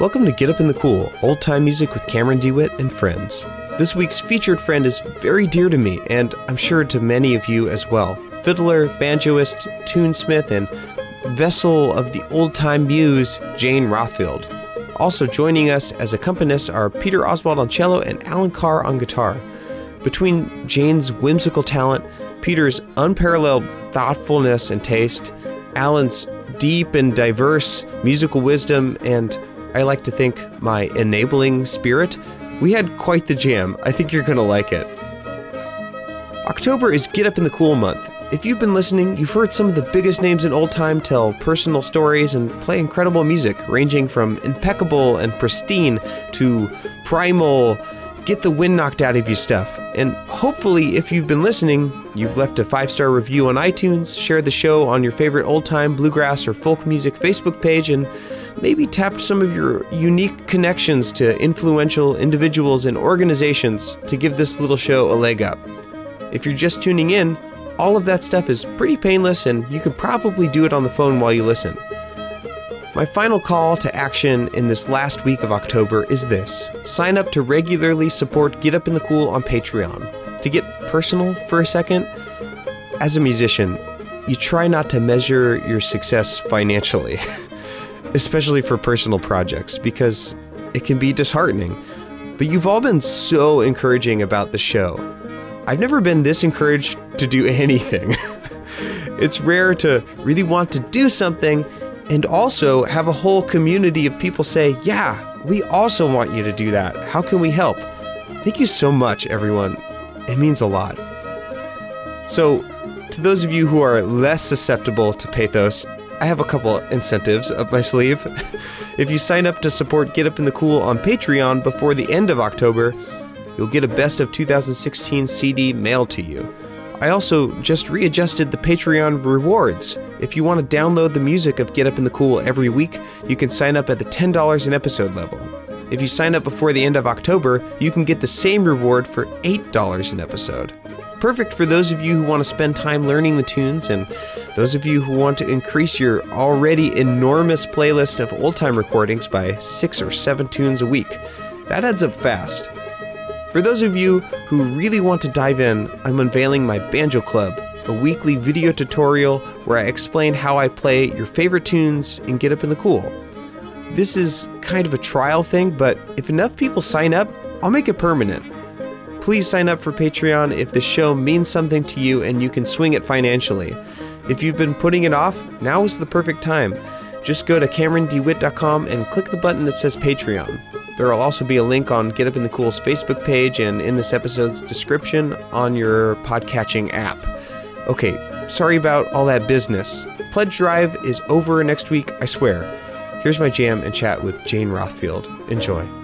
Welcome to Get Up in the Cool, old time music with Cameron DeWitt and friends. This week's featured friend is very dear to me, and I'm sure to many of you as well. Fiddler, banjoist, tunesmith, and vessel of the old time muse, Jane Rothfield. Also joining us as accompanists are Peter Oswald on cello and Alan Carr on guitar. Between Jane's whimsical talent, Peter's unparalleled thoughtfulness and taste, Alan's deep and diverse musical wisdom, and I like to think my enabling spirit, we had quite the jam. I think you're going to like it. October is Get Up in the Cool month. If you've been listening, you've heard some of the biggest names in old time tell personal stories and play incredible music, ranging from impeccable and pristine to primal, get the wind knocked out of you stuff. And hopefully, if you've been listening, you've left a five star review on iTunes, shared the show on your favorite old time bluegrass or folk music Facebook page, and maybe tapped some of your unique connections to influential individuals and organizations to give this little show a leg up. If you're just tuning in, all of that stuff is pretty painless and you can probably do it on the phone while you listen. My final call to action in this last week of October is this sign up to regularly support Get Up in the Cool on Patreon. To get personal for a second, as a musician, you try not to measure your success financially. especially for personal projects, because it can be disheartening. But you've all been so encouraging about the show. I've never been this encouraged to do anything. it's rare to really want to do something and also have a whole community of people say, Yeah, we also want you to do that. How can we help? Thank you so much, everyone. It means a lot. So, to those of you who are less susceptible to pathos, I have a couple incentives up my sleeve. if you sign up to support Get Up in the Cool on Patreon before the end of October, you'll get a best of 2016 CD mailed to you. I also just readjusted the Patreon rewards. If you want to download the music of Get Up in the Cool every week, you can sign up at the $10 an episode level. If you sign up before the end of October, you can get the same reward for $8 an episode. Perfect for those of you who want to spend time learning the tunes and those of you who want to increase your already enormous playlist of old time recordings by six or seven tunes a week. That adds up fast. For those of you who really want to dive in, I'm unveiling my Banjo Club, a weekly video tutorial where I explain how I play your favorite tunes and get up in the cool. This is kind of a trial thing, but if enough people sign up, I'll make it permanent. Please sign up for Patreon if the show means something to you and you can swing it financially. If you've been putting it off, now is the perfect time. Just go to CameronDeWitt.com and click the button that says Patreon. There will also be a link on Get Up in the Cool's Facebook page and in this episode's description on your podcatching app. Okay, sorry about all that business. Pledge Drive is over next week, I swear. Here's my jam and chat with Jane Rothfield. Enjoy.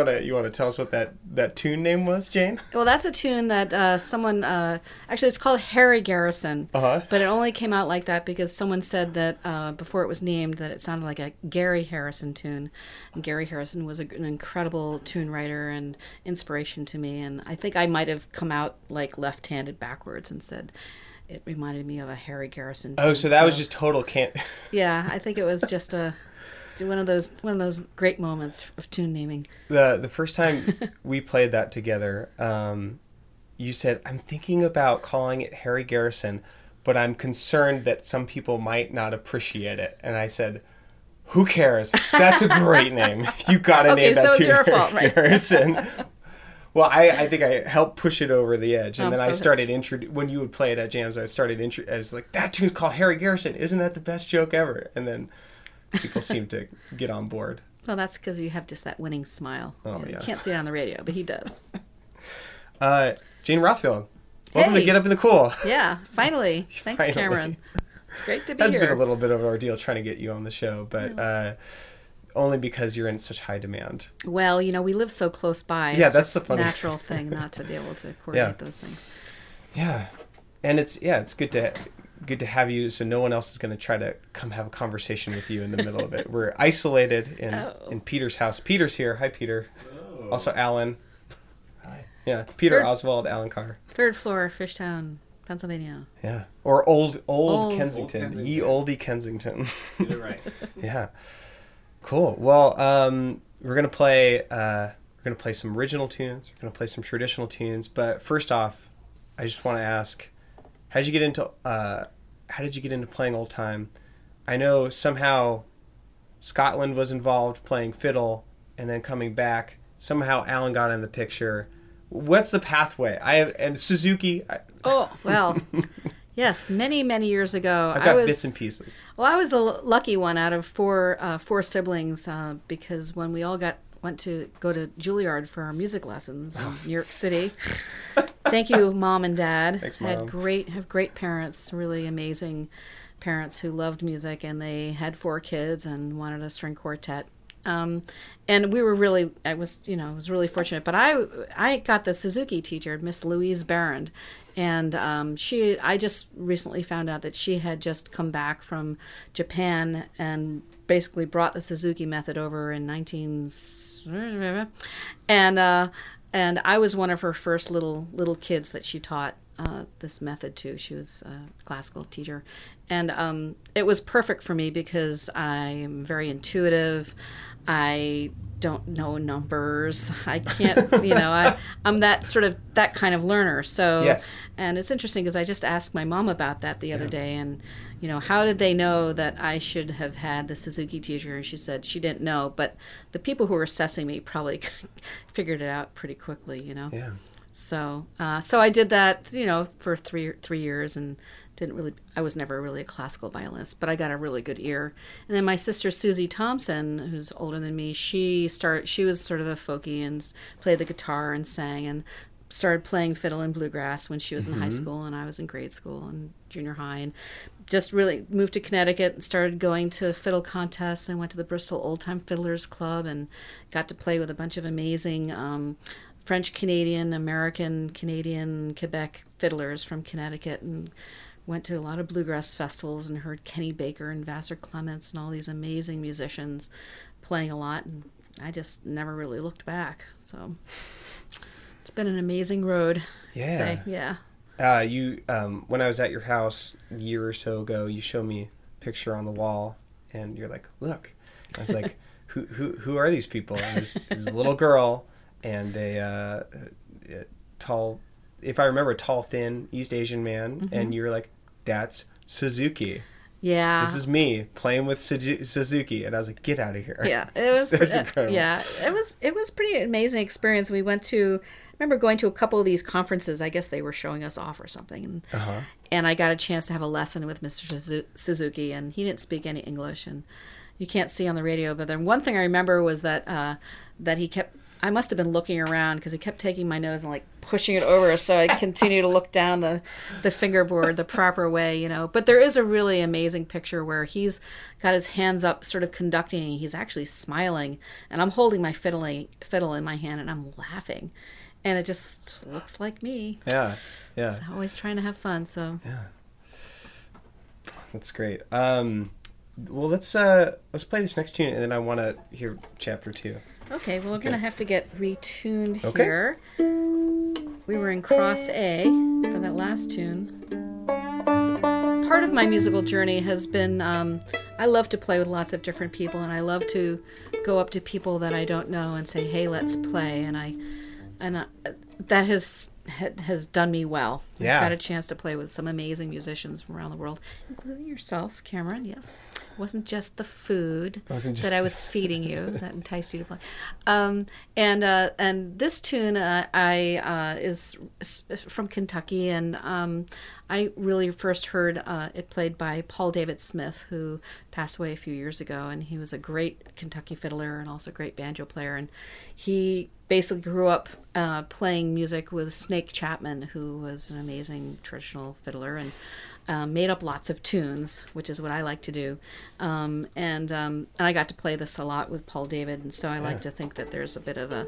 You want to you want to tell us what that that tune name was, Jane? Well, that's a tune that uh, someone uh, actually it's called Harry Garrison, Uh-huh. but it only came out like that because someone said that uh, before it was named that it sounded like a Gary Harrison tune. And Gary Harrison was a, an incredible tune writer and inspiration to me, and I think I might have come out like left-handed backwards and said it reminded me of a Harry Garrison. Oh, so that was just total can't. yeah. I think it was just a one of those one of those great moments of tune naming. the the first time we played that together, um, you said, "I'm thinking about calling it Harry Garrison, but I'm concerned that some people might not appreciate it." And I said, "Who cares? That's a great name. You gotta Okay, name that so tune Harry fault, right? Garrison." Well, I, I think I helped push it over the edge, and I'm then I started intro- when you would play it at jams. I started intro- I was like, "That tune's called Harry Garrison. Isn't that the best joke ever?" And then people seem to get on board. Well, that's because you have just that winning smile. Oh, You yeah. can't see it on the radio, but he does. Uh, Jane Rothfield, welcome to Get Up in the Cool. Yeah, finally. Thanks, Finally. Cameron. It's great to be That's here. been a little bit of an ordeal trying to get you on the show, but uh, only because you're in such high demand. Well, you know, we live so close by. Yeah, that's the funny- natural thing not to be able to coordinate those things. Yeah, and it's yeah, it's good to good to have you, so no one else is going to try to come have a conversation with you in the middle of it. We're isolated in Oh. in Peter's house. Peter's here. Hi, Peter. Also, Alan. Hi. Yeah, Peter Third- Oswald, Alan Carr. Third floor, Fishtown, Pennsylvania. Yeah, or old old, Old- Kensington, Old ye oldie Kensington. Get it right. Yeah. Cool. Well, um, we're gonna play. Uh, we're gonna play some original tunes. We're gonna play some traditional tunes. But first off, I just want to ask, how did you get into? Uh, how did you get into playing old time? I know somehow Scotland was involved playing fiddle, and then coming back. Somehow Alan got in the picture. What's the pathway? I have and Suzuki. I, Oh, well. yes, many, many years ago. I've I got was, bits and pieces. Well, I was the l- lucky one out of four uh, four siblings uh, because when we all got went to go to Juilliard for our music lessons in New York City. Thank you, mom and dad. Thanks, had great have great parents, really amazing parents who loved music, and they had four kids and wanted a string quartet. Um, and we were really, I was, you know, was really fortunate. But I, I got the Suzuki teacher, Miss Louise Behrend, and um, she, I just recently found out that she had just come back from Japan and basically brought the Suzuki method over in 19, and uh, and I was one of her first little little kids that she taught uh, this method to. She was a classical teacher, and um, it was perfect for me because I'm very intuitive. I don't know numbers. I can't, you know, I, I'm that sort of that kind of learner. So, Yes. and it's interesting because I just asked my mom about that the other day, and you know, how did they know that I should have had the Suzuki teacher? And she said she didn't know, but the people who were assessing me probably figured it out pretty quickly. You know. Yeah. So, uh, so I did that, you know, for three three years, and didn't really. I was never really a classical violinist, but I got a really good ear. And then my sister Susie Thompson, who's older than me, she started. She was sort of a folky and played the guitar and sang and started playing fiddle and bluegrass when she was in high school, and I was in grade school and junior high, and just really moved to Connecticut and started going to fiddle contests and went to the Bristol Old Time Fiddlers Club and got to play with a bunch of amazing. Um, French Canadian, American, Canadian, Quebec fiddlers from Connecticut and went to a lot of bluegrass festivals and heard Kenny Baker and Vassar Clements and all these amazing musicians playing a lot and I just never really looked back. So it's been an amazing road. Yeah. Yeah. Uh, you um, when I was at your house a year or so ago, you showed me a picture on the wall, and you're like, "Look." I was like, "Who who who are these people?" And it was, it was a little girl and a uh, tall, if I remember, a tall, thin East Asian man, and you were like, "That's Suzuki. Yeah. This is me playing with Suzuki." And I was like, "Get out of here!" yeah it was That's uh, incredible. yeah it was it was pretty amazing experience we went to I remember going to a couple of these conferences i guess they were showing us off or something and Uh-huh. and i got a chance to have a lesson with mr suzuki and he didn't speak any english and you can't see on the radio but then one thing i remember was that uh, that he kept I must have been looking around because he kept taking my nose and like pushing it over, so I continue to look down the the fingerboard the proper way, you know. But there is a really amazing picture where he's got his hands up, sort of conducting. He's actually smiling, and I'm holding my fiddling fiddle in my hand, and I'm laughing, and it just looks like me. Yeah, yeah. always trying to have fun. So yeah, that's great. Um, well, let's uh, let's play this next tune, and then I want to hear chapter two. Okay, well, we're okay. gonna have to get retuned okay. here. We were in cross A for that last tune. Part of my musical journey has been um, I love to play with lots of different people, and I love to go up to people that I don't know and say, "Hey, let's play." And I and I, that has has done me well. Yeah, I've got a chance to play with some amazing musicians from around the world, including yourself, Cameron. Yes, wasn't just the food that I was feeding you that enticed you to play. Um, and uh, and this tune uh, I uh, is, from Kentucky, and um, I really first heard uh, it played by Paul David Smith, who passed away a few years ago, and he was a great Kentucky fiddler and also a great banjo player, and he basically grew up uh, playing music with Snake Chapman, who was an amazing traditional fiddler and um, made up lots of tunes, which is what I like to do. Um, and um, and I got to play this a lot with Paul David, and so I like to think that there's a bit of a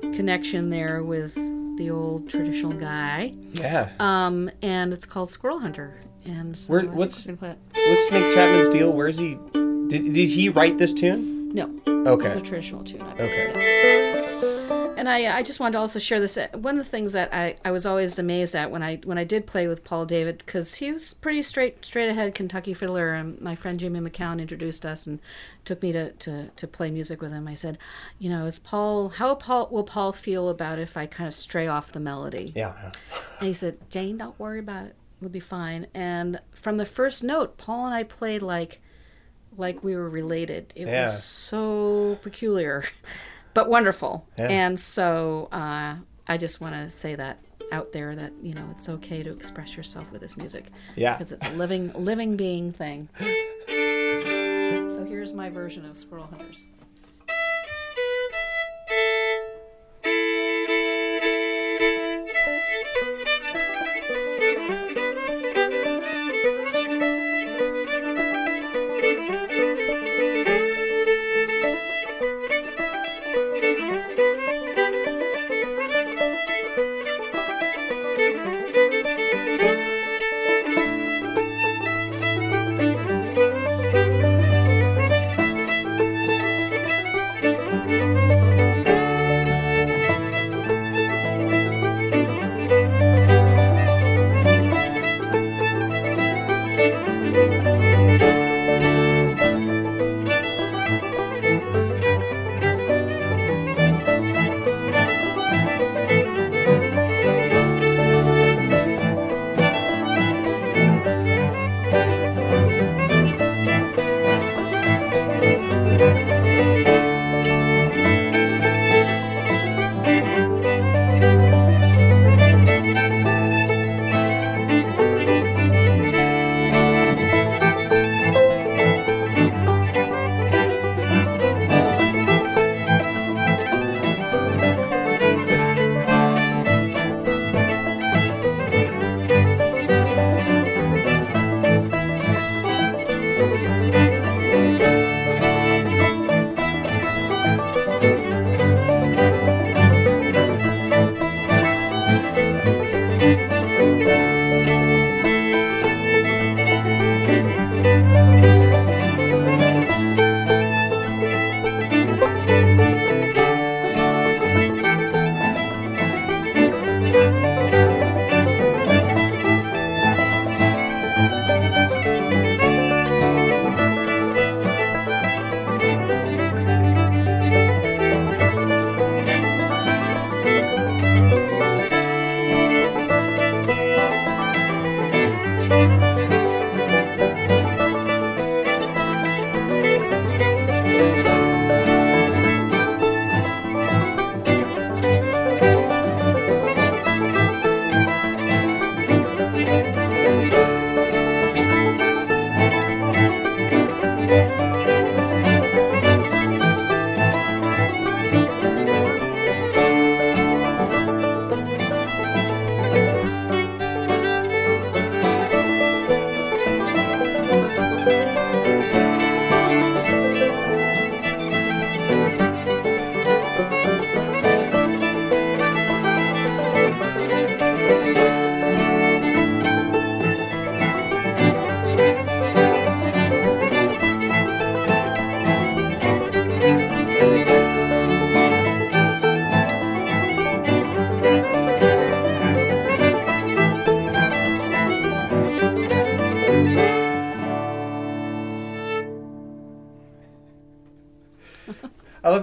connection there with the old traditional guy. Yeah. Um, and it's called Squirrel Hunter. And so Where, what's what's Snake Chapman's deal? Where's he? Did, did he write this tune? No. Okay. It's a traditional tune. okay and I, uh, I just wanted to also share this. Uh, one of the things that I, I was always amazed at when I when I did play with Paul David, because he was pretty straight straight ahead Kentucky fiddler. And my friend Jimmy McCown introduced us and took me to, to, to play music with him. I said, you know, is Paul how Paul will Paul feel about if I kind of stray off the melody? Yeah. yeah. and he said, Jane, don't worry about it. It'll be fine. And from the first note, Paul and I played like like we were related. It yeah. was so peculiar but wonderful. Yeah. And so uh, I just want to say that out there that you know it's okay to express yourself with this music. Yeah. Because it's a living living being thing. so here's my version of Squirrel Hunters.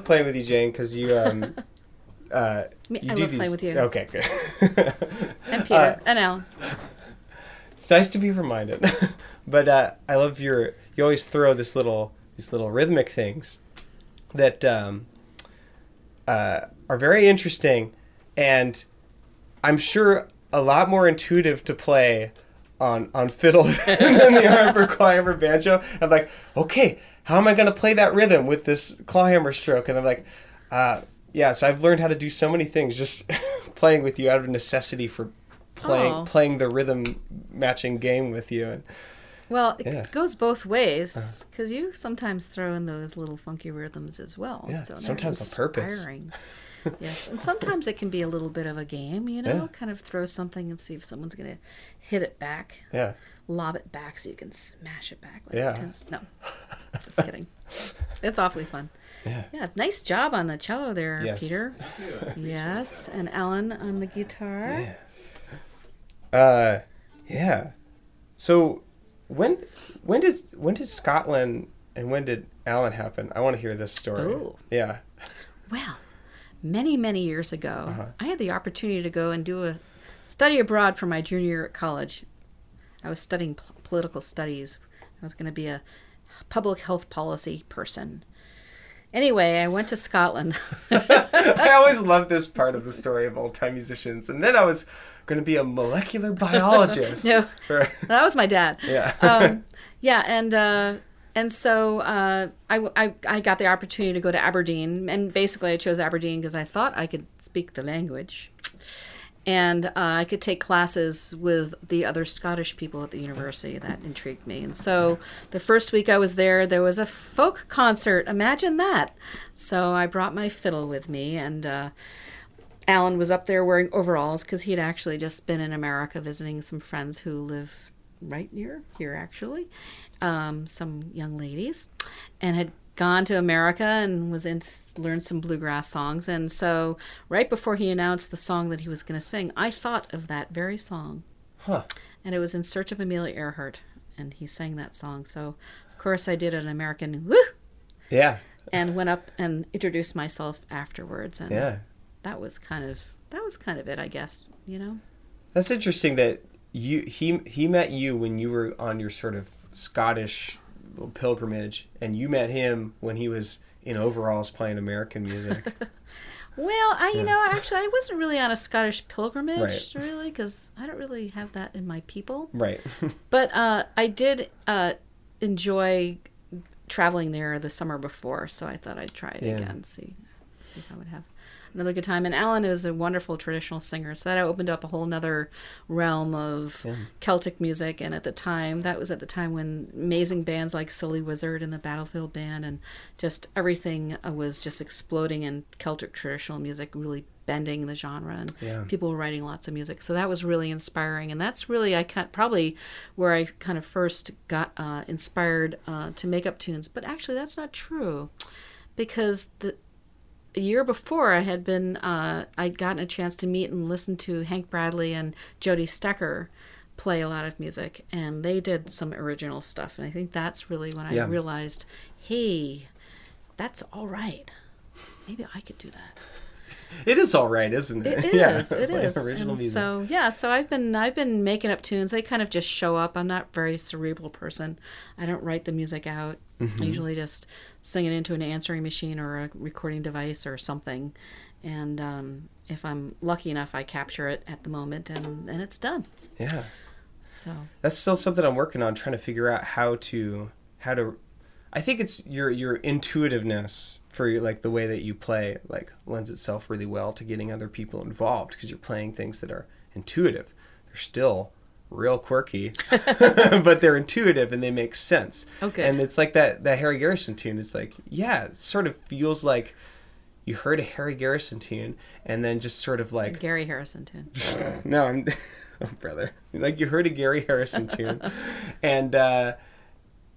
Playing with you, Jane, because you um, uh, you I do love these. playing with you. Okay, good. And Peter Uh, and Alan. it's nice to be reminded, but uh, I love your. You always throw this little these little rhythmic things that um, uh, are very interesting, and I'm sure a lot more intuitive to play on on fiddle than the harper, clawhammer, banjo. I'm like, okay, how am I going to play that rhythm with this clawhammer stroke? And I'm like, uh, yeah. So I've learned how to do so many things just playing with you out of necessity for playing Oh. playing the rhythm matching game with you. And Well, it Yeah. goes both ways because you sometimes throw in those little funky rhythms as well. Yeah, they're sometimes on purpose. yes, and sometimes it can be a little bit of a game. You know, Yeah. kind of throw something and see if someone's going to hit it back, yeah, lob it back, so you can smash it back. Like Yeah. tennis- No, just kidding. It's awfully fun. yeah, Yeah, nice job on the cello there, Yes. Peter. Yes, and Alan on the guitar. Yeah. uh, yeah. So when when did when did Scotland and when did Alan happen? I want to hear this story. Oh. Yeah. Well, many, many years ago, Uh-huh. I had the opportunity to go and do a study abroad for my junior year at college. I was studying p- political studies. I was going to be a public health policy person. Anyway, I went to Scotland. I always love this part of the story of old time musicians. And then I was going to be a molecular biologist. no, that was my dad. yeah. um, yeah, and uh, and so uh, I, I I got the opportunity to go to Aberdeen, and basically I chose Aberdeen because I thought I could speak the language, and uh, I could take classes with the other Scottish people at the university. That intrigued me, and so the first week I was there, there was a folk concert. Imagine that! So I brought my fiddle with me, and. Uh, Alan was up there wearing overalls because he had actually just been in America visiting some friends who live right near here, actually, um, some young ladies, and had gone to America and was in learned some bluegrass songs. And so, right before he announced the song that he was going to sing, I thought of that very song, Huh. and it was "In Search of Amelia Earhart," and he sang that song. So, of course, I did an American woo Yeah. and went up and introduced myself afterwards, and Yeah. that was kind of that was kind of it, I guess. You know. That's interesting that you he he met you when you were on your sort of Scottish pilgrimage and you met him when he was in overalls playing American music. Well, I you know actually I wasn't really on a Scottish pilgrimage Right. really because I don't really have that in my people. right. But uh, I did uh, enjoy traveling there the summer before, so I thought I'd try it Yeah. again, see see if I would have another good time. And Alan is a wonderful traditional singer, so that opened up a whole nother realm of Celtic music. And at the time, that was at the time when amazing bands like Silly Wizard and the Battlefield Band and just everything uh, was just exploding in Celtic traditional music, really bending the genre. And Yeah. people were writing lots of music. So that was really inspiring. And that's really i kind probably where i kind of first got uh, inspired uh, to make up tunes. But actually that's not true. Because the a year before i had been uh, i'd gotten a chance to meet and listen to hank bradley and jody stecker play a lot of music and they did some original stuff and i think that's really when i Yeah. realized hey that's all right maybe i could do that It is all right, isn't it? it is. It like is. Original And music. So yeah. So I've been I've been making up tunes. They kind of just show up. I'm not a very cerebral person. I don't write the music out. Mm-hmm. I usually just sing it into an answering machine or a recording device or something. And um, if I'm lucky enough, I capture it at the moment, and and it's done. yeah. So That's still something I'm working on trying to figure out how to how to I think it's your your intuitiveness for like the way that you play like lends itself really well to getting other people involved because you're playing things that are intuitive. They're still real quirky, but they're intuitive and they make sense. Okay. And it's like that that Harry Garrison tune. It's like yeah, it sort of feels like you heard a Harry Garrison tune and then just sort of like Gary Harrison tune. no, I'm, oh, brother. Like you heard a Gary Harrison tune, and uh,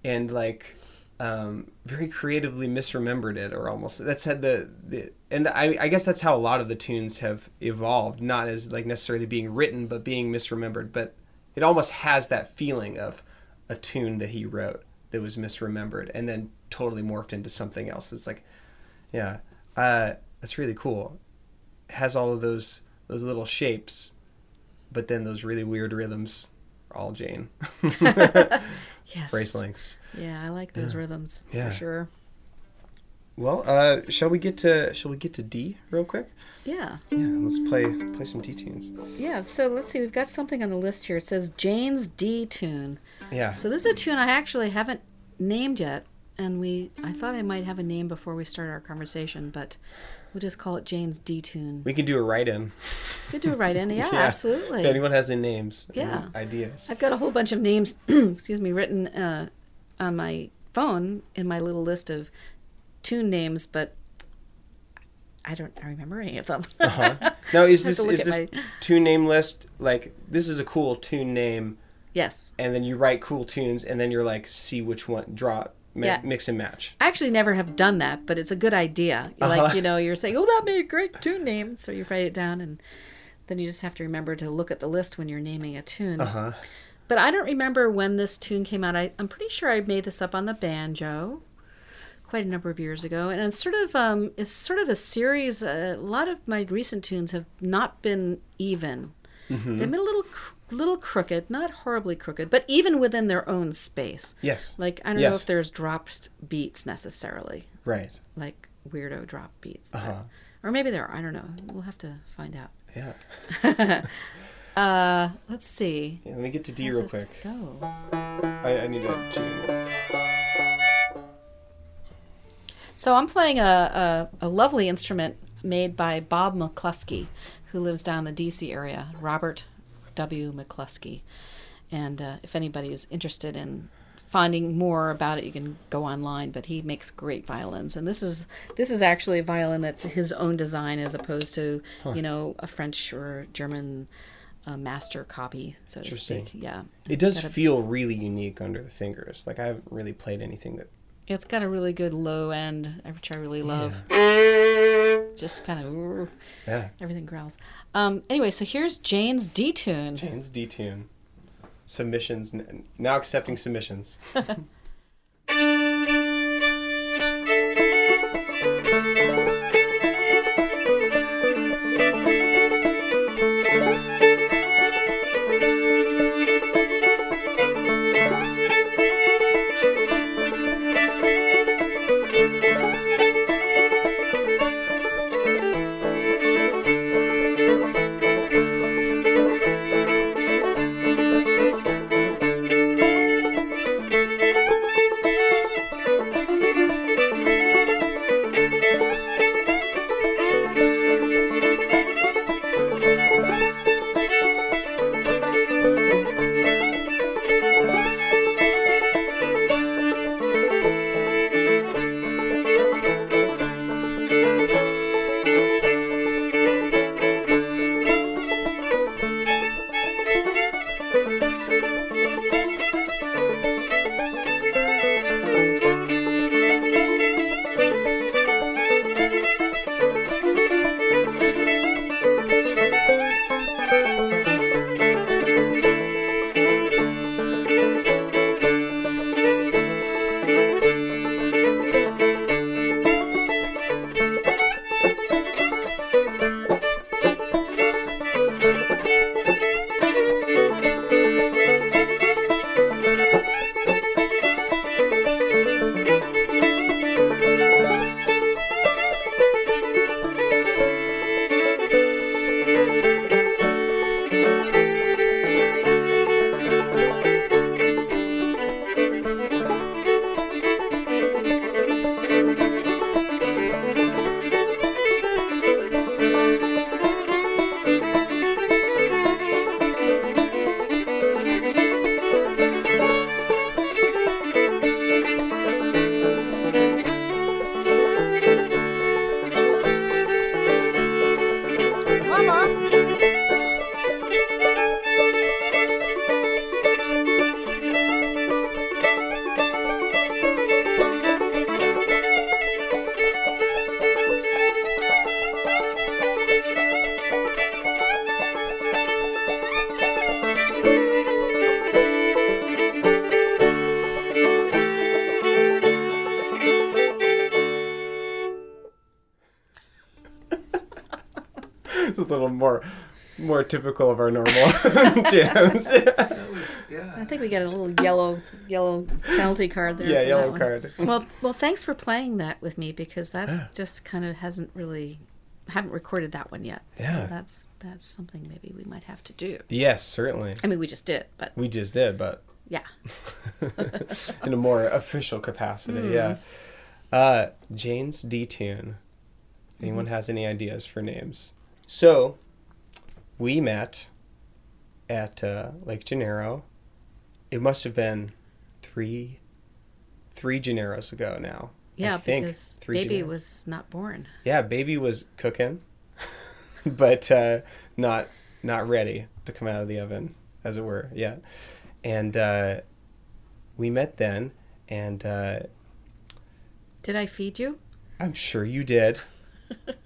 and like um, very creatively misremembered it, or almost that's had the, the and I, I guess that's how a lot of the tunes have evolved, not as like necessarily being written, but being misremembered. But it almost has that feeling of a tune that he wrote that was misremembered and then totally morphed into something else. It's like Yeah, uh, that's really cool. It has all of those those little shapes, but then those really weird rhythms are all Jane. Yes. Brace lengths. Yeah, I like those rhythms Yeah. for sure. Well, uh, shall we get to shall we get to D real quick? Yeah. Yeah, let's play play some D tunes. Yeah, so let's see. We've got something on the list here. It says Jane's D tune. Yeah. So this is a tune I actually haven't named yet, and we I thought I might have a name before we start our conversation, but we'll just call it Jane's D tune. We can do a write-in. We Could do a write in, Yeah, Yeah. absolutely. If anyone has any names, Yeah. ideas. I've got a whole bunch of names, excuse me, written uh, on my phone in my little list of tune names, but I don't I remember any of them. Uh-huh. Now, is this is this my- tune name list like this is a cool tune name, yes. and then you write cool tunes, and then you're like see which one draw mi- Yeah. mix and match. I actually never have done that, but it's a good idea. You're Uh-huh. Like, you know, you're saying, oh, that made a great tune name. So you write it down, and then you just have to remember to look at the list when you're naming a tune. Uh huh. But I don't remember when this tune came out. I, I'm pretty sure I made this up on the banjo quite a number of years ago. And it's sort of, um, it's sort of a series. Uh, a lot of my recent tunes have not been even. They've been a little, little crooked, not horribly crooked, but even within their own space. Yes. Like, I don't know if there's dropped beats necessarily Right. like weirdo drop beats. but- Uh-huh. Or maybe there are. I don't know. We'll have to find out. Yeah. Uh, let's see. yeah. Let me get to D How's real quick. Go. I, I need a tune. So I'm playing a, a, a lovely instrument made by Bob McCluskey, who lives down in the D.C. area. Robert W. McCluskey. And uh, if anybody is interested in finding more about it, you can go online. But he makes great violins, and this is this is actually a violin that's his own design, as opposed to you know a French or German uh, master copy, so to speak. Yeah, It does feel really unique under the fingers. Like I haven't really played anything that. It's got a really good low end, which I really love. Just kind of Yeah. everything growls. Um, anyway, so here's Jane's D tune. Jane's D tune. Submissions now accepting submissions. more more typical of our normal jams. I think we got a little yellow yellow penalty card there. Yeah, yellow card. Well, well, thanks for playing that with me because that's just kind of hasn't really haven't recorded that one yet. Yeah. So that's that's something maybe we might have to do. yes, certainly. I mean, we just did, but We just did, but yeah. in a more official capacity. Hmm. Yeah. Uh, Jane's D Tune. Anyone Mm-hmm. has any ideas for names? So, we met at uh, Lake Gennaro. It must have been three, three Gennaros ago now. I Yeah, think because three baby Gennaros. was not born. Yeah, baby was cooking, but uh, not not ready to come out of the oven, as it were, yet. And uh, we met then, and uh, Did I feed you? I'm sure you did.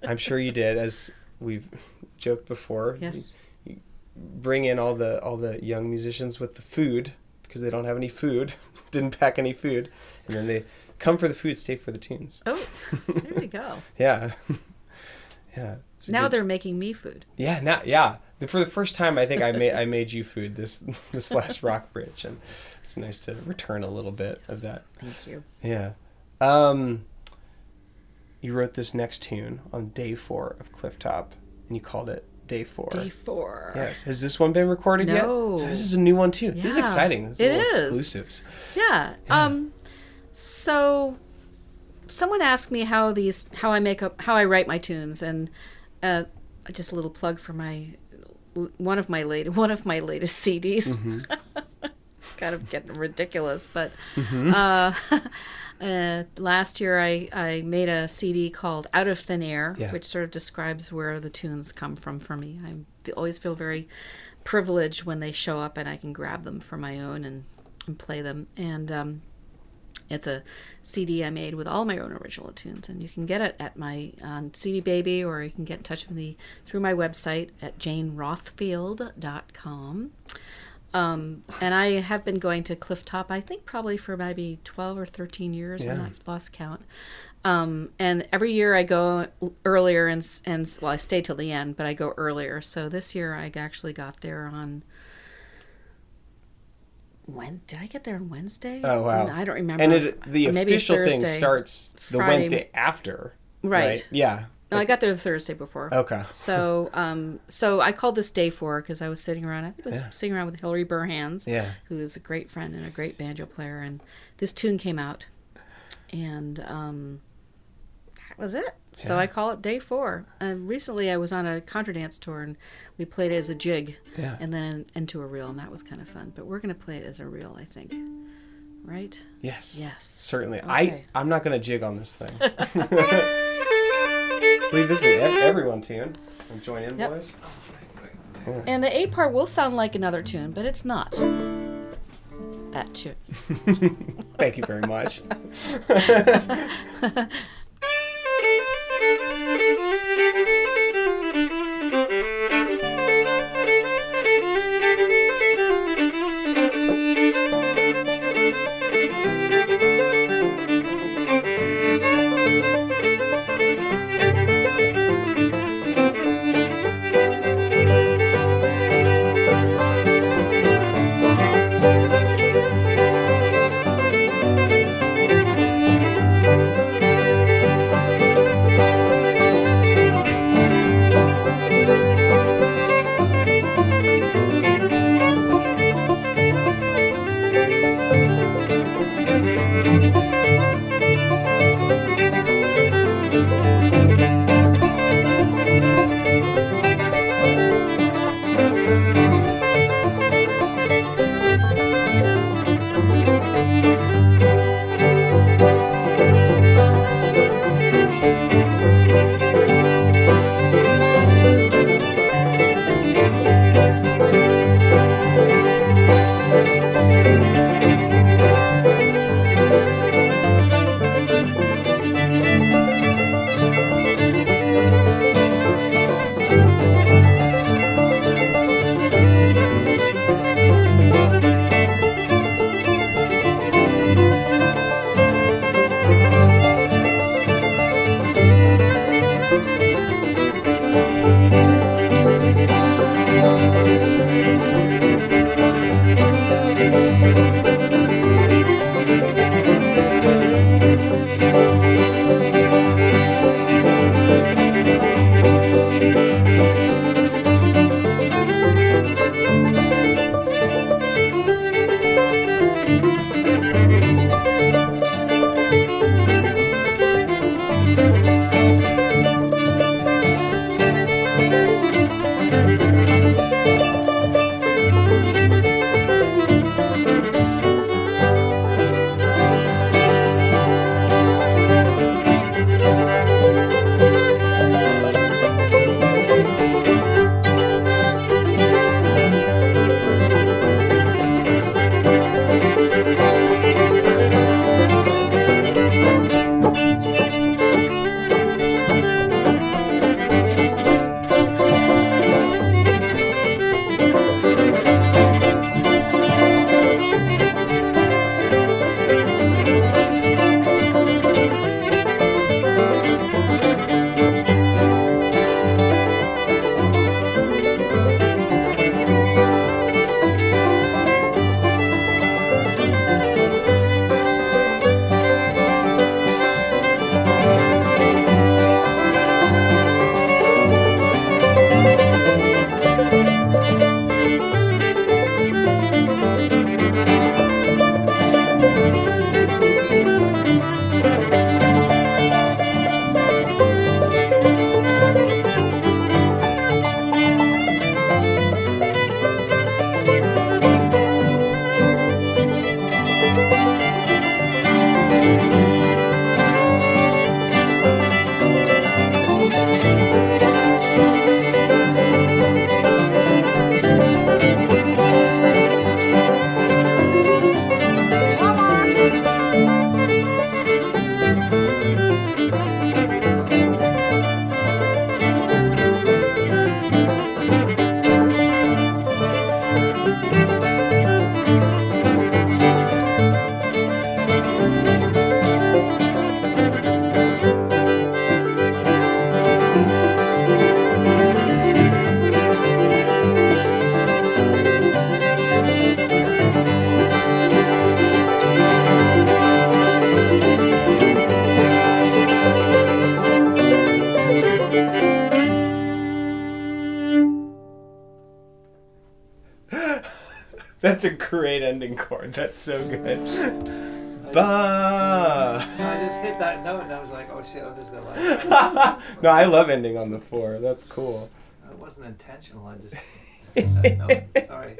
I'm sure you did, as we've joked before. Yes. You bring in all the all the young musicians with the food because they don't have any food, didn't pack any food, and then they come for the food, stay for the tunes. Oh, there we go. Yeah, yeah. Now good- they're making me food. Yeah, now yeah. For the first time, I think I made I made you food this this last rock bridge, and it's nice to return a little bit of that. Thank you. Yeah. Um. You wrote this next tune on day four of Clifftop, and you called it Day Four. Day four. Yes. Has this one been recorded yet? No. So this is a new one too. Yeah. This is exciting. This is it little exclusives. Yeah. Um so someone asked me how these how I make up how I write my tunes and uh just a little plug for my one of my late one of my latest CDs. it's kind of getting ridiculous, but uh, uh, last year I, I made a CD called Out of Thin Air, Yeah. which sort of describes where the tunes come from for me. I always feel very privileged when they show up and I can grab them for my own and, and play them. And um, it's a CD I made with all my own original tunes, and you can get it at my on CD Baby, or you can get in touch with me through my website at janerothfield.com. Um, and I have been going to Clifftop, I think probably for maybe 12 or 13 years, and Yeah. I've lost count. Um, and every year I go earlier, and, and well, I stay till the end, but I go earlier. So this year I actually got there on. When did I get there on Wednesday? Oh wow! I don't remember. And it, the maybe official thing starts the Friday. Wednesday after. Right. Yeah. No, I got there the Thursday before. Okay. So, um, so I called this day four because I was sitting around. I think I was Yeah. sitting around with Hillary Burhans, Yeah. who is a great friend and a great banjo player, and this tune came out, and um, that was it. So I call it day four. And recently, I was on a contra dance tour, and we played it as a jig, Yeah. and then into a reel, and that was kind of fun. But we're gonna play it as a reel, I think. Right? Yes. Yes. Certainly. Okay. I I'm not gonna jig on this thing. believe this is ev- everyone tune. And join in, Yep. boys. And the A part will sound like another tune, but it's not. That tune. Thank you very much. ending chord. That's so good. I Ba. just, I just hit that note and I was like, oh shit, I'm just gonna let it. go. no, I love ending on the four. That's cool. It wasn't intentional. I just hit that note. Sorry.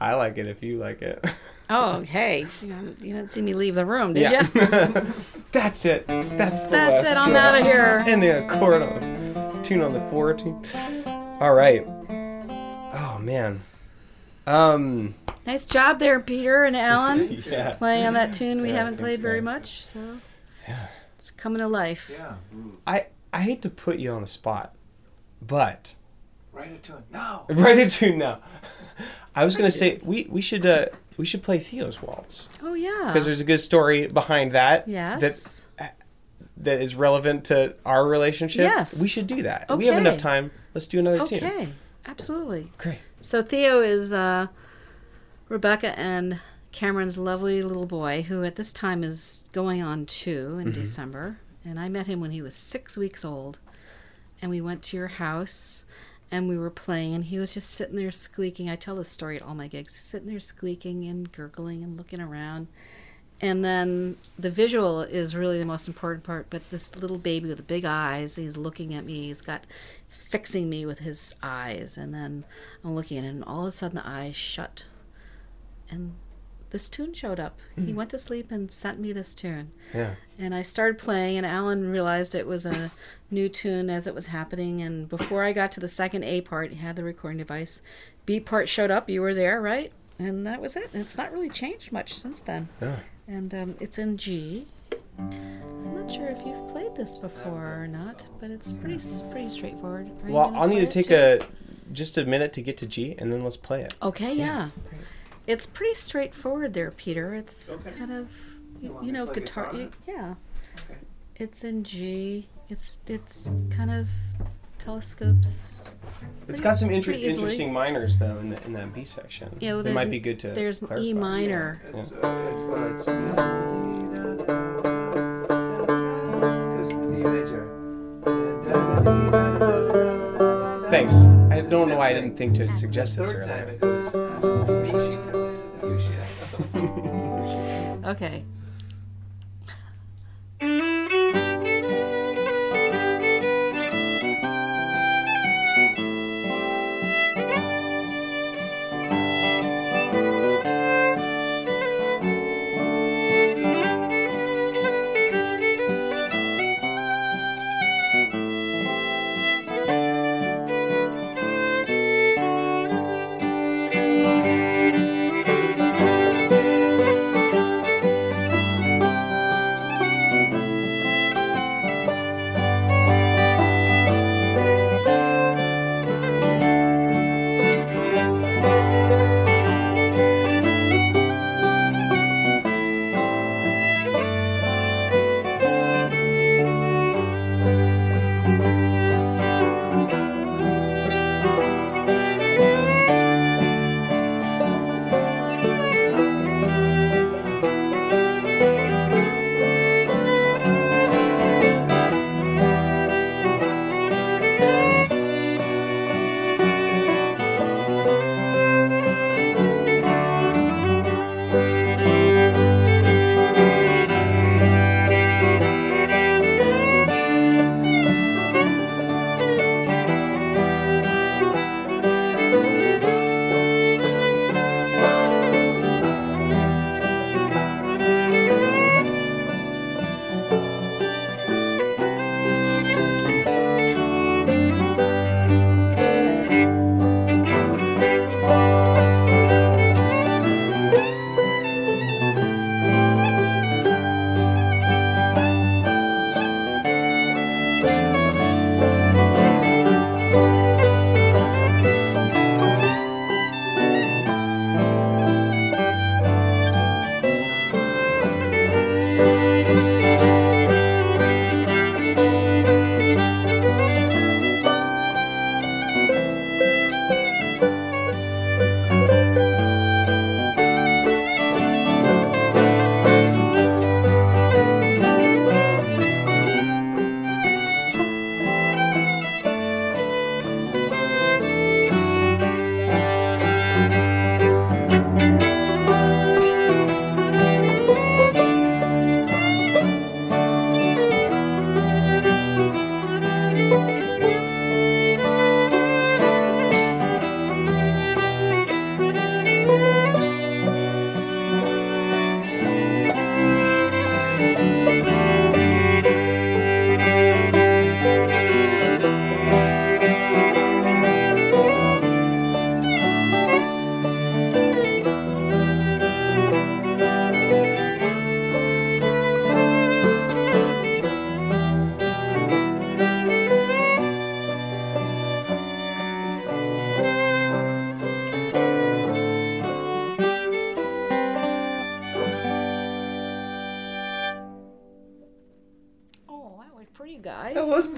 I like it if you like it. Oh, hey, you didn't, see me leave the room, did yeah. you? That's it. That's the That's last it. I'm out of here. And the chord on tune on the four tune. All right. Oh man. Um. Nice job there, Peter and Alan, Yeah. playing on that tune we Yeah, haven't played very guys. much. So yeah. it's coming to life. Yeah. I I hate to put you on the spot, but Write it to him. No. right a tune now. I was gonna say we we should uh we should play Theo's waltz Oh yeah. because there's a good story behind that. yes. That that is relevant to our relationship. Yes. We should do that. Okay. We have enough time. Let's do another tune. okay. Absolutely. Great. So Theo is uh, Rebecca and Cameron's lovely little boy, who at this time is going on two Mm-hmm. in December. And I met him when he was six weeks old. And we went to your house and we were playing, and he was just sitting there squeaking. I tell this story at all my gigs sitting there squeaking and gurgling and looking around. And then the visual is really the most important part. But this little baby with the big eyes, he's looking at me. He's got fixing me with his eyes. And then I'm looking at it, and all of a sudden the eyes shut. And this tune showed up. He went to sleep and sent me this tune. Yeah. And I started playing, and Alan realized it was a new tune as it was happening. And before I got to the second A part, he had the recording device. B part showed up. You were there, right? And that was it. And it's not really changed much since then. Yeah. And um, it's in G. I'm not sure if you've played this before or not, but it's pretty pretty straightforward. Well, I'll need to take too? a just a minute to get to G, and then let's play it. Okay, yeah. It's pretty straightforward there, Peter. It's Okay. kind of You you, you know guitar. guitar You, yeah. Okay. It's in G. It's it's kind of telescopes. It's got some inter- interesting minors though in the, in that B section. Yeah, well, it might an- be good to. There's an E clarify. minor. It's, uh, it's, well, it's. Goes to the D major. Thanks. I don't know why I didn't think to suggest this Third time earlier. Okay.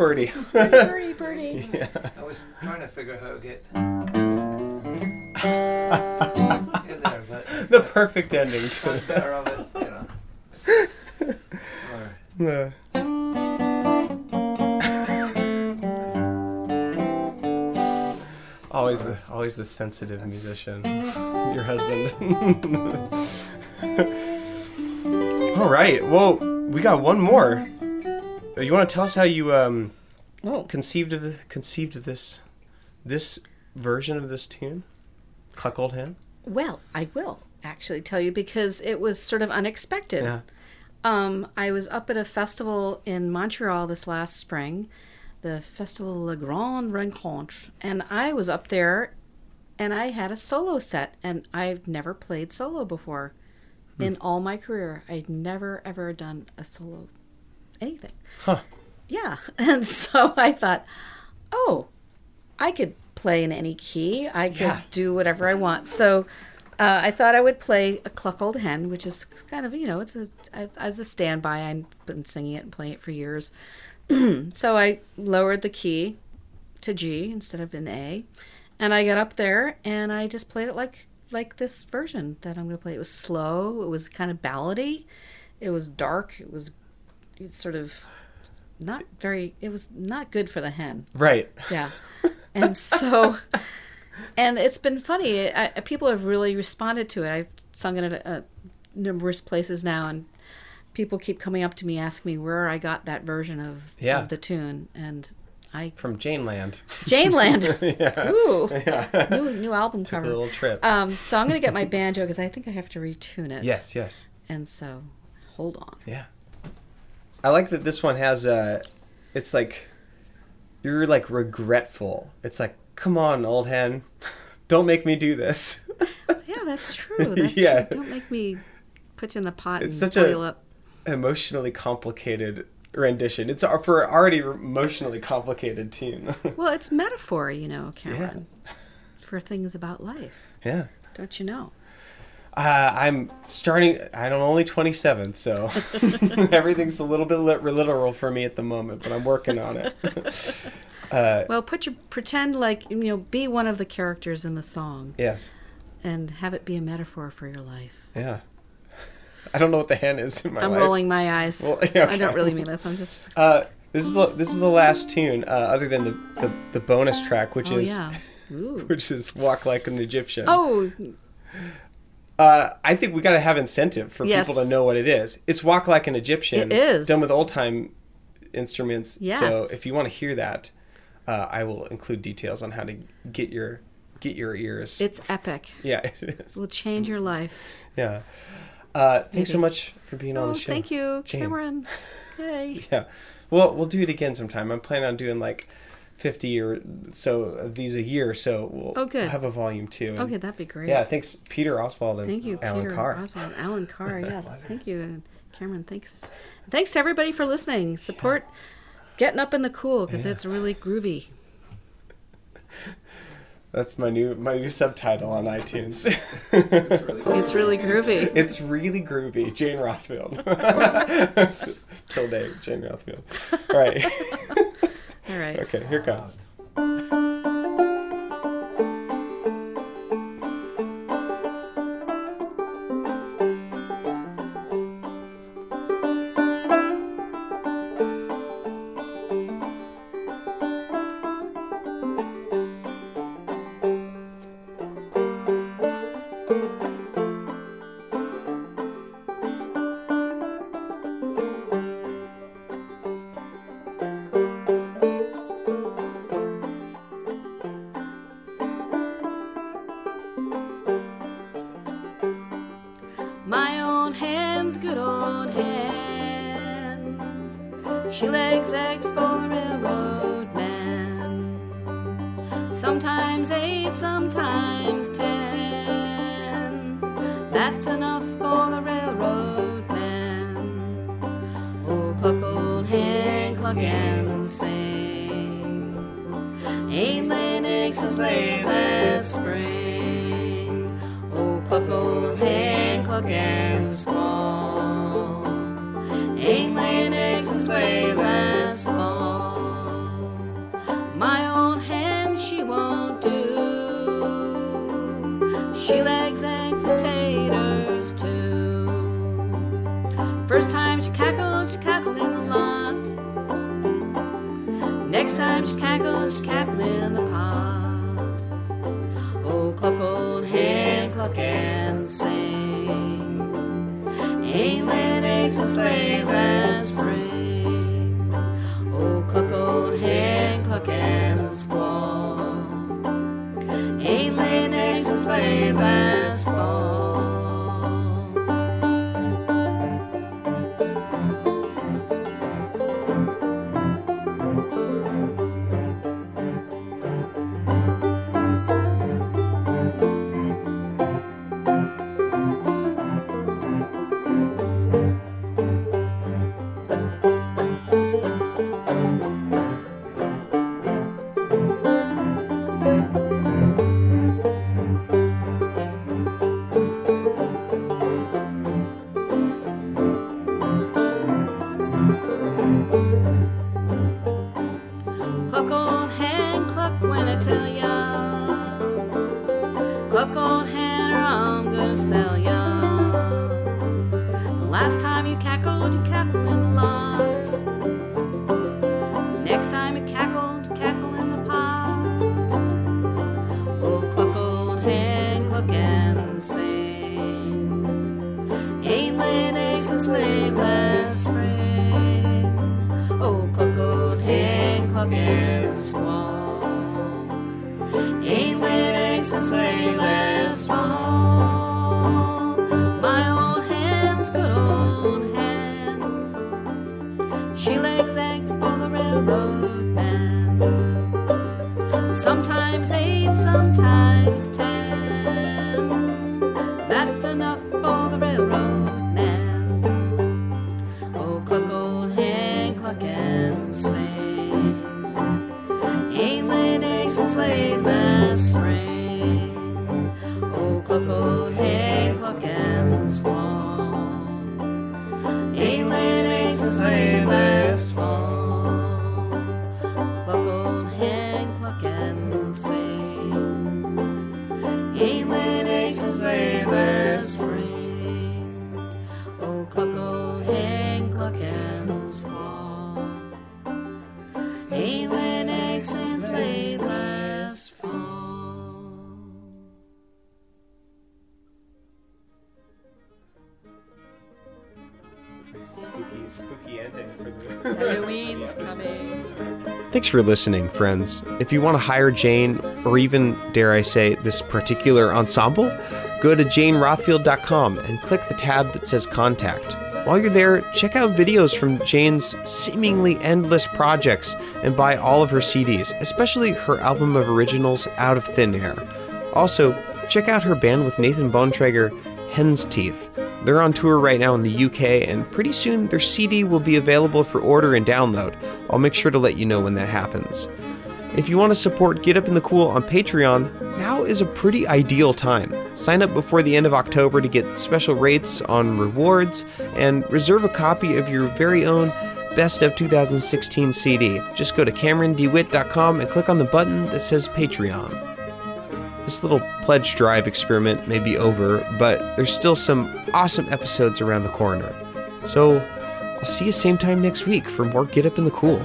Guys. That was Birdie. pretty, pretty. I was trying to figure out how to get in there, but the perfect ending one to better of it, you know. Alright. Uh. Always the always the sensitive musician. Your husband. All right. Well, we got one more. Uh, You want to tell us how you um, Oh, conceived of the, conceived of this this version of this tune? Cluck Old Hen? well, I will actually tell you because it was sort of unexpected. Yeah. Um, I was up at a festival in Montreal this last spring, the Festival La Grande Rencontre, and I was up there and I had a solo set, and I've never played solo before in all my career. I'd never ever done a solo anything. Huh. Yeah. And so I thought, oh, I could play in any key. I could Yeah. do whatever I want. So uh, I thought I would play a Cluck Old Hen, which is kind of, you know, it's a, as a standby. I've been singing it and playing it for years. so I lowered the key to G instead of an A. And I got up there and I just played it like like this version that I'm going to play. It was slow. It was kind of ballady. It was dark. It was sort of not very. It was not good for the hen. Right. Yeah. And so, and it's been funny. I, people have really responded to it. I've sung it at uh, numerous places now, and people keep coming up to me asking me where I got that version of, Yeah. of the tune. And I, From Jane Land. Jane Land. yeah. Ooh. New, new album Took a cover. little trip. Um, so I'm going to get my banjo because I think I have to retune it. yes, yes. And so, hold on. Yeah. I like that this one has a. it's like you're like regretful. It's like, come on, old hen. Don't make me do this. Yeah, that's true. That's Yeah. true. Don't make me put you in the pot It's and such a- boil up. Emotionally complicated rendition. It's a- for already emotionally complicated tune. Well, it's metaphor, you know, Cameron, for things about life. yeah. Don't you know? Uh, I'm starting. I'm only 27, so everything's a little bit lit- literal for me at the moment, but I'm working on it. uh, Well, put your pretend like you know, be one of the characters in the song, yes. and have it be a metaphor for your life. Yeah. I don't know what the hen is in my I'm life. rolling my eyes. Well, yeah, I don't really mean this. I'm just. Uh, this is the, this is the last tune, uh, other than the, the, the bonus track, which oh is yeah. Which is "Walk Like an Egyptian." Oh, Uh, I think we got to have incentive for Yes. people to know what it is. It's "Walk Like an Egyptian." It is. done with old time instruments. So if you want to hear that, uh, I will include details on how to get your get your ears. it's epic. yeah, it is. Will change your life. Yeah. Uh, thanks so much for being on Oh, the show. thank you, Jane. Cameron. Hey. Yeah. Well, we'll do it again sometime. I'm planning on doing like 50 or so of these a year, so we'll Oh, good. have a volume two. Okay, that'd be great. Yeah, thanks Peter Oswald and Thank you, Alan Peter Carr. Oswald, Alan Carr. Yes, thank you, and Cameron. Thanks, thanks to everybody for listening. Support getting up in the cool because Yeah. it's really groovy. That's my new my new subtitle on iTunes. It's really cool. It's really groovy. it's really groovy. Jane Rothfield. Tilde Jane Rothfield. All right. All right. okay, here comes. Hand. She legs eggs for the railroad man. Sometimes eight, sometimes ten. That's enough for the railroad man. Oh, cluck old hen, cluck and sing. Ain't laying eggs since late last spring. Oh, cluck old hen, cluck and squall in eggs and sleigh last fall. My old hen, she won't do. She legs eggs and taters too. First time she cackles, she cackles in the lot. Next time she cackles, she cackles in the pot. Oh, cluck old hen, cluck hen. Since late last spring. Oh, cluck, old hen, cluck and squall. Ain't laid eggs since late last for listening, friends. If you want to hire Jane, or even, dare I say, this particular ensemble, go to janerothfield.com and click the tab that says Contact. While you're there, check out videos from Jane's seemingly endless projects and buy all of her CDs, especially her album of originals, Out of Thin Air. Also, check out her band with Nathan Bontrager, Hen's Teeth. They're on tour right now in the UK, and pretty soon their CD will be available for order and download. I'll make sure to let you know when that happens. If you want to support Get Up in the Cool on Patreon, now is a pretty ideal time. Sign up before the end of October to get special rates on rewards and reserve a copy of your very own Best of 2016 CD. Just go to CameronDeWitt.com and click on the button that says Patreon. This little pledge drive experiment may be over, but there's still some awesome episodes around the corner. So, I'll see you same time next week for more Get Up in the Cool.